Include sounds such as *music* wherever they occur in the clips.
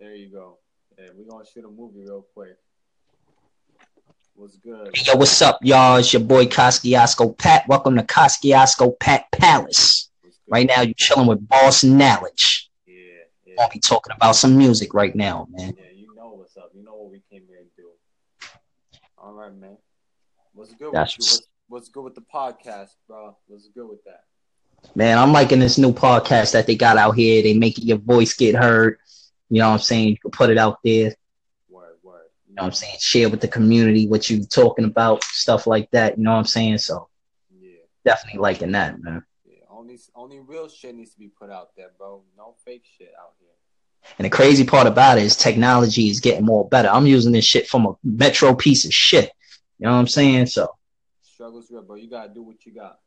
There you go. Yeah, we're gonna shoot a movie real quick. What's good? Yo, what's up, y'all? It's your boy Koskiasko Pat. Welcome to Koskiasko Pat Palace. Right now, you're chilling with Boss Knowledge. Yeah, yeah. I'll be talking about some music right now, man. Yeah, you know what's up. You know what we came here to do. All right, man. What's good That's with you? What's, what's good with the podcast, bro? What's good with that? Man, I'm liking this new podcast that they got out here. They making your voice get heard. You know what I'm saying? You can put it out there. Word, word. You know what I'm saying? Share with the community what you talking about, stuff like that. You know what I'm saying? So Yeah, definitely liking that, man. yeah. Only, only real shit needs to be put out there, bro. No fake shit out here. And the crazy part about it is technology is getting more better. I'm using this shit from a metro piece of shit. You know what I'm saying? So Struggles real, bro. You gotta do what you got.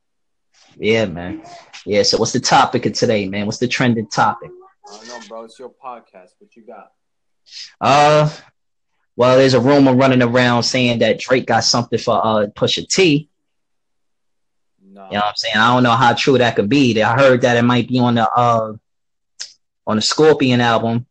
yeah, man. Yeah. So what's the topic of today, man? What's the trending topic? I don't know, bro. It's your podcast. What you got? Uh, well, there's a rumor running around saying that Drake got something for uh Pusha T. Nah. You know what I'm saying? I don't know how true that could be. I heard that it might be on the uh on the Scorpion album.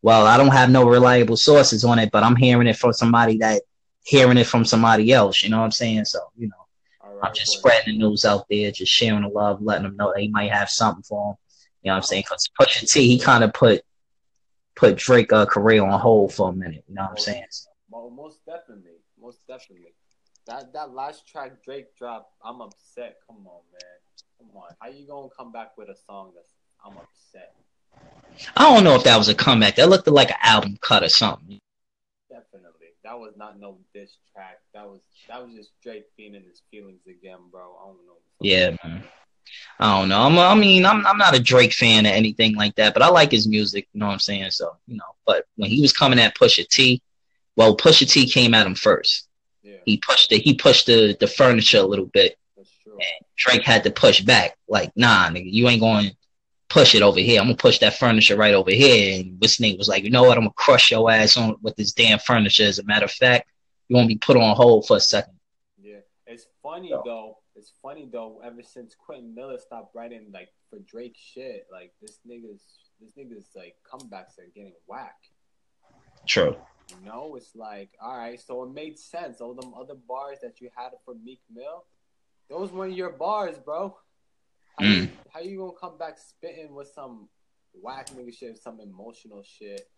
Well, I don't have no reliable sources on it, but I'm hearing it from somebody that hearing it from somebody else. You know what I'm saying? So you know, right, I'm just word. spreading the news out there, just sharing the love, letting them know they might have something for him. You know what I'm saying? Because Pusha T, he kind of put put Drake uh, career on hold for a minute. You know what I'm saying? Well, most definitely, most definitely. That that last track Drake dropped, I'm upset. Come on, man. Come on. How you gonna come back with a song that's I'm upset? I don't know if that was a comeback. That looked like an album cut or something. Definitely. That was not no diss track. That was that was just Drake feeling his feelings again, bro. I don't know. Yeah, man. I don't know. I'm, I mean, I'm I'm not a Drake fan or anything like that, but I like his music. You know what I'm saying? So you know, but when he was coming at Pusha T, well, Pusha T came at him first. Yeah, He pushed the he pushed the the furniture a little bit. that's true. And Drake had to push back. Like, nah, nigga, you ain't going to push it over here. I'm gonna push that furniture right over here. And what's name was like, you know what? I'm gonna crush your ass on with this damn furniture. As a matter of fact, you won't be put on hold for a second. Yeah, it's funny So- though. It's funny though. Ever since Quentin Miller stopped writing like for Drake shit, like this nigga's this nigga's like comebacks are getting whack. True. You know, it's like, all right, so it made sense. All them other bars that you had for Meek Mill, those weren't your bars, bro. How, mm. you, how you gonna come back spitting with some whack nigga shit, some emotional shit?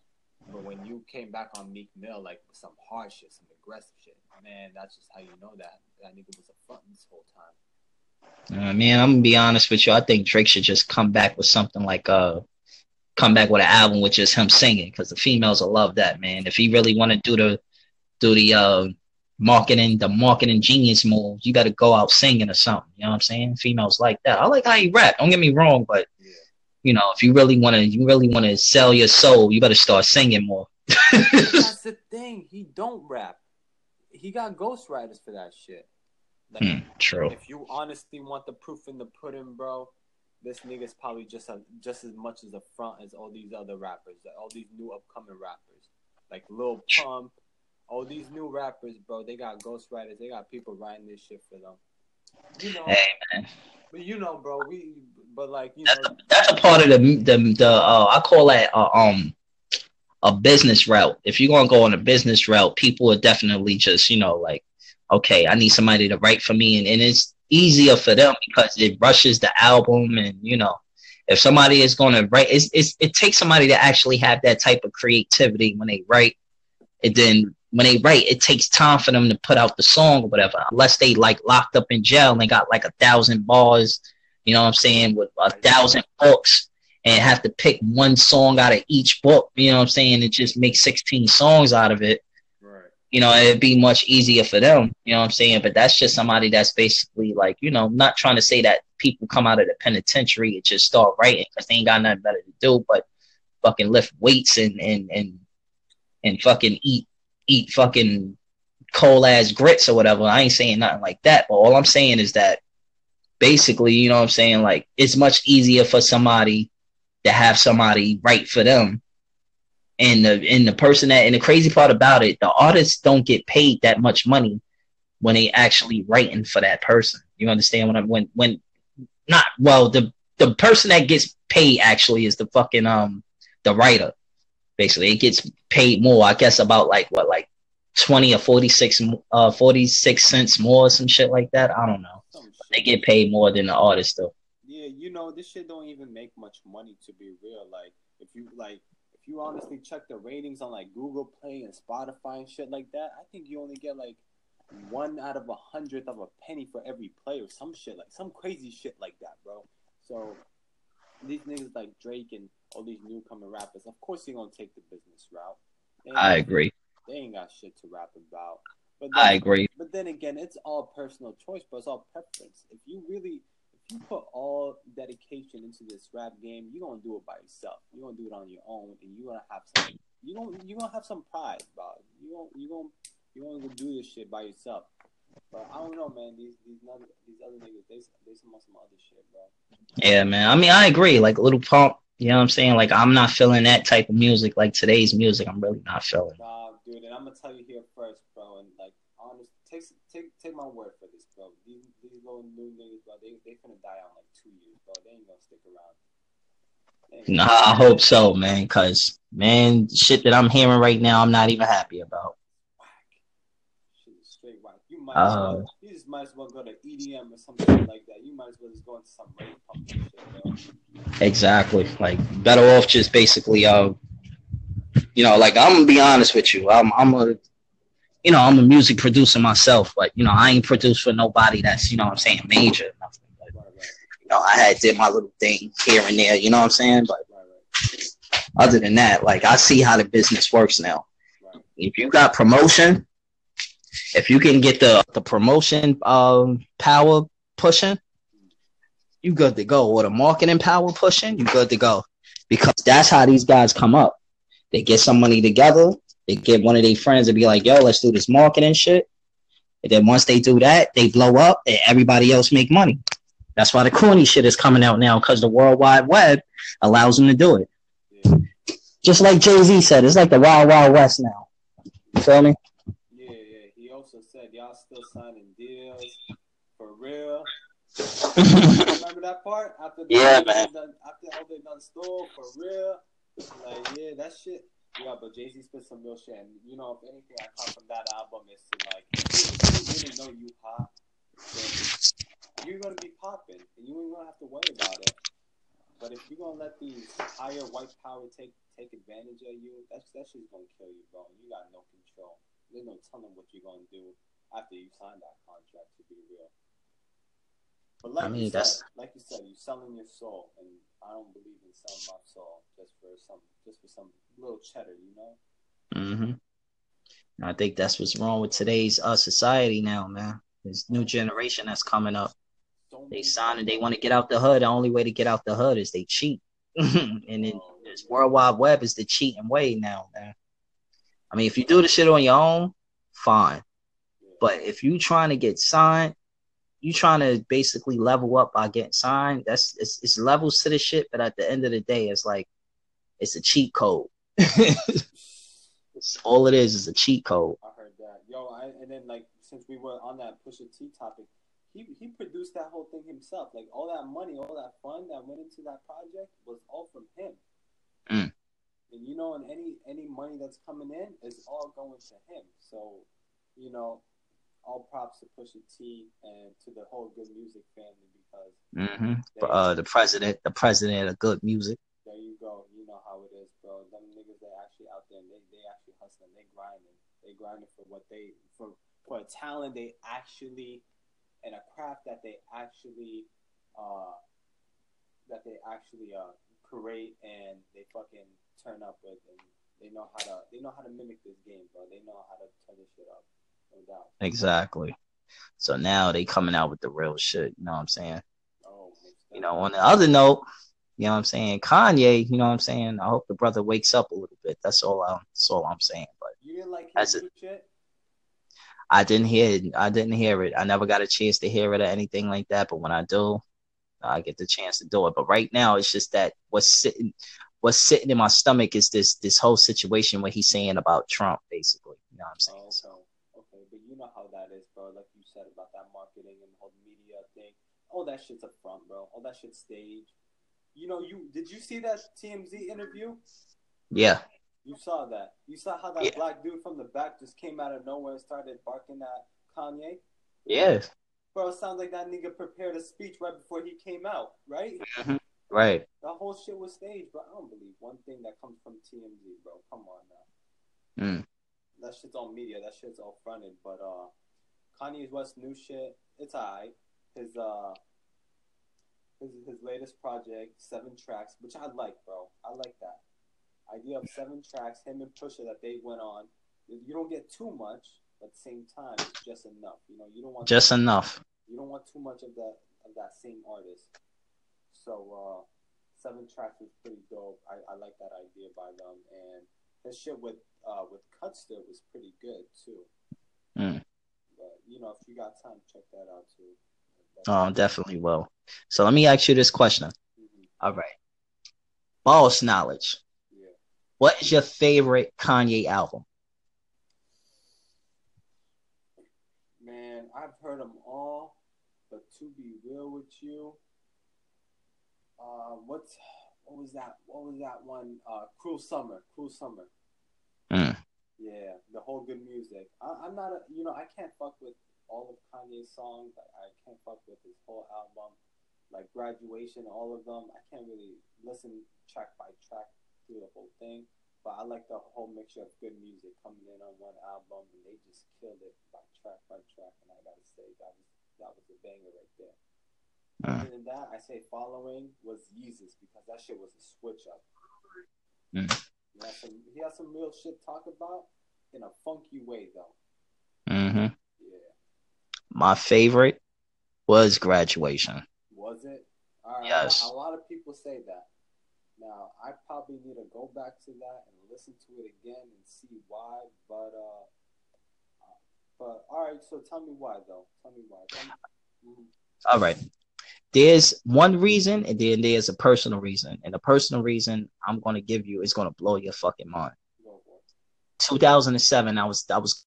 But when you came back on Meek Mill, like with some hard shit, some aggressive shit, man, that's just how you know that that nigga was a front this whole time. Uh, man, I'm gonna be honest with you. I think Drake should just come back with something like uh, come back with an album with just him singing, because the females will love that, man. If he really want to do the do the uh marketing, the marketing genius moves, you got to go out singing or something. You know what I'm saying? Females like that. I like how he rap. Don't get me wrong, but. You know, if you really want to, you really want to sell your soul, you better start singing more. *laughs* That's the thing. He don't rap. He got ghostwriters for that shit. Like, Hmm, true. if you honestly want the proof in the pudding, bro, this nigga's probably just a, just as much as a front as all these other rappers, like all these new upcoming rappers, like Lil Pump, all these new rappers, bro. They got ghostwriters. They got people writing this shit for them. You know, Hey man, but you know, bro. We, but like, you know, that's a part of the the the uh, I call that uh, um a business route. If you're gonna go on a business route, people are definitely just you know like, okay, I need somebody to write for me, and, and it's easier for them because it rushes the album, and you know, if somebody is gonna write, it's, it's it takes somebody to actually have that type of creativity when they write, and then when they write, it takes time for them to put out the song or whatever, unless they like locked up in jail and they got like a thousand bars, you know what I'm saying, with a thousand books and have to pick one song out of each book, you know what I'm saying, and just make 16 songs out of it, right? you know, it'd be much easier for them, you know what I'm saying? But that's just somebody that's basically like, you know, not trying to say that people come out of the penitentiary and just start writing because they ain't got nothing better to do but fucking lift weights and and and and fucking eat eat fucking cold ass grits or whatever. I ain't saying nothing like that, but all I'm saying is that basically, you know what I'm saying, like it's much easier for somebody to have somebody write for them. And the and the person that and the crazy part about it, the artists don't get paid that much money when they actually writing for that person. You understand what I'm when when not well the the person that gets paid actually is the fucking um the writer. Basically, it gets paid more. I guess about like what, like twenty or forty six, uh, forty six cents more, some shit like that. I don't know. They get paid more than the artist though. Yeah, you know this shit don't even make much money to be real. Like if you like if you honestly check the ratings on like Google Play and Spotify and shit like that, I think you only get like one out of a hundredth of a penny for every play or some shit like some crazy shit like that, bro. So these niggas like Drake and all these newcomer rappers, of course they're gonna take the business route. I agree. They ain't got shit to rap about. But then, I agree. But then again, it's all personal choice, but it's all preference. If you really if you put all dedication into this rap game, you're gonna do it by yourself. You're gonna do it on your own, and you're gonna have some. You don't. You're gonna have some pride about. You gonna. You gonna. You gonna do this shit by yourself. But I don't know, man. These these other these other niggas, they they some some other shit, bro. Yeah, man. I mean, I agree. Like Little Pump, you know what I'm saying? Like I'm not feeling that type of music. Like today's music, I'm really not feeling. Nah, dude. And I'm gonna tell you here first, bro. And like, honest, take take take my word for this, bro. These these little new niggas, bro. They they finna die out like two years, bro. They ain't gonna stick around. Nah, I hope so, man. Cause man, shit that I'm hearing right now, I'm not even happy about. Shit is straight whack. You might uh, as well, you just might as well go to EDM or something like that. You might as well just go into some rave pump shit, bro. Exactly. Like better off just basically, uh, you know, like I'm gonna be honest with you. I'm I'm a you know, I'm a music producer myself, but you know, I ain't produced for nobody that's, you know I'm saying, major. you know, I had did my little thing here and there, you know what I'm saying? But other than that, like I see how the business works now. If you got promotion, if you can get the, the promotion um, power pushing, you good to go. Or the marketing power pushing, you good to go. Because that's how these guys come up. They get some money together, they get one of their friends to be like, yo, let's do this marketing shit. And then once they do that, they blow up and everybody else make money. That's why the corny shit is coming out now because the World Wide Web allows them to do it. Yeah. Just like Jay Z said, it's like the Wild Wild West now. You feel me? Yeah, yeah. He also said y'all still signing deals for real. *laughs* Remember that part? After yeah, man. Done, after all they done stole for real. Like, yeah, that shit. Yeah, but Jay Z spit some real shit, and you know, if anything I caught from that album is to like, if you really know you pop, you're gonna be popping, and you ain't gonna have to worry about it. But if you're gonna let these higher white power take take advantage of you, that's that shit's gonna kill you, bro. You got no control. There's no telling what you're gonna do after you sign that contract. To be real. But like I mean, you said, like you said, you're selling your soul, and I don't believe in selling my soul just for some just for some little cheddar, you know. Mm-hmm. I think that's what's wrong with today's uh society now, man. This new generation that's coming up. They sign and they want to get out the hood. The only way to get out the hood is they cheat. *laughs* and then oh, this World Wide Web is the cheating way now, man. I mean, if you do the shit on your own, fine. But if you trying to get signed, you trying to basically level up by getting signed. That's it's, it's levels to the shit. But at the end of the day, it's like it's a cheat code. *laughs* it's all it is is a cheat code. I heard that, yo. I, and then like since we were on that Pusha T topic, he he produced that whole thing himself. Like all that money, all that fun that went into that project was all from him. Mm. And you know, and any any money that's coming in is all going to him. So, you know, all props to Pusha T and to the whole Good Music family because mm-hmm. uh, the president, the president of Good Music. There you go. You know how it is, bro. Them niggas they actually out there they, they actually hustling. They grinding. They grinding for what they for for a talent they actually and a craft that they actually uh that they actually uh create and they fucking turn up with and they know how to they know how to mimic this game, bro. They know how to turn this shit up. No. Exactly. So now they coming out with the real shit, you know what I'm saying? Oh, you know, on the other note, you know what I'm saying? Kanye, you know what I'm saying? I hope the brother wakes up a little bit. That's all I'm that's all I'm saying. But you didn't like his shit? I didn't hear it. I didn't hear it. I never got a chance to hear it or anything like that. But when I do, I get the chance to do it. But right now it's just that what's sitting what's sitting in my stomach is this this whole situation what he's saying about Trump, basically. You know what I'm saying? Oh, okay, but you know how that is, bro. Like you said about that marketing and the whole media thing. All that shit's a front, bro. All that shit's staged you know, you did you see that TMZ interview? Yeah. You saw that. You saw how that yeah. black dude from the back just came out of nowhere and started barking at Kanye. Yes. Bro, it sounds like that nigga prepared a speech right before he came out, right? Mm-hmm. Right. The whole shit was staged, bro. I don't believe one thing that comes from TMZ, bro. Come on now. Mm. That shit's all media. That shit's all fronted. But uh, Kanye's West new shit, it's alright. His uh, his his latest project, seven tracks, which I like, bro. I like that idea of seven tracks. Him and Pusha that they went on. You don't get too much, but at the same time, it's just enough. You know, you don't want just enough. You don't want too much of that of that same artist. So uh, seven tracks was pretty dope. I, I like that idea by them, and his shit with uh, with Cutster was pretty good too. Mm. But you know, if you got time, check that out too. oh, definitely will. So let me ask you this question. Mm-hmm. All right, boss knowledge. Yeah. What is your favorite Kanye album? Man, I've heard them all, but to be real with you, uh, what's what was that? What was that one? Uh, Cruel Summer. Cruel Summer. Mm. Yeah, the whole good music. I, am not a, you know, I can't fuck with all of Kanye's songs. I, I can't fuck with his whole album, like Graduation, all of them. I can't really listen track by track through the whole thing. But I like the whole mixture of good music coming in on one album, and they just killed it by track by track. And I gotta say, that was that was a banger right there. Uh. Other than that, I say following was Yeezus because that shit was a switch up. Mm. He, has some, he has some real shit to talk about in a funky way though. Mm-hmm. Yeah. My favorite was graduation. Was it? All right. Yes. A lot of people say that. Now I probably need to go back to that and listen to it again and see why. But uh, but all right. So tell me why though. Tell me why. Tell me. All right there's one reason and then there's a personal reason. And the personal reason I'm gonna give you is gonna blow your fucking mind. 2007, I was I was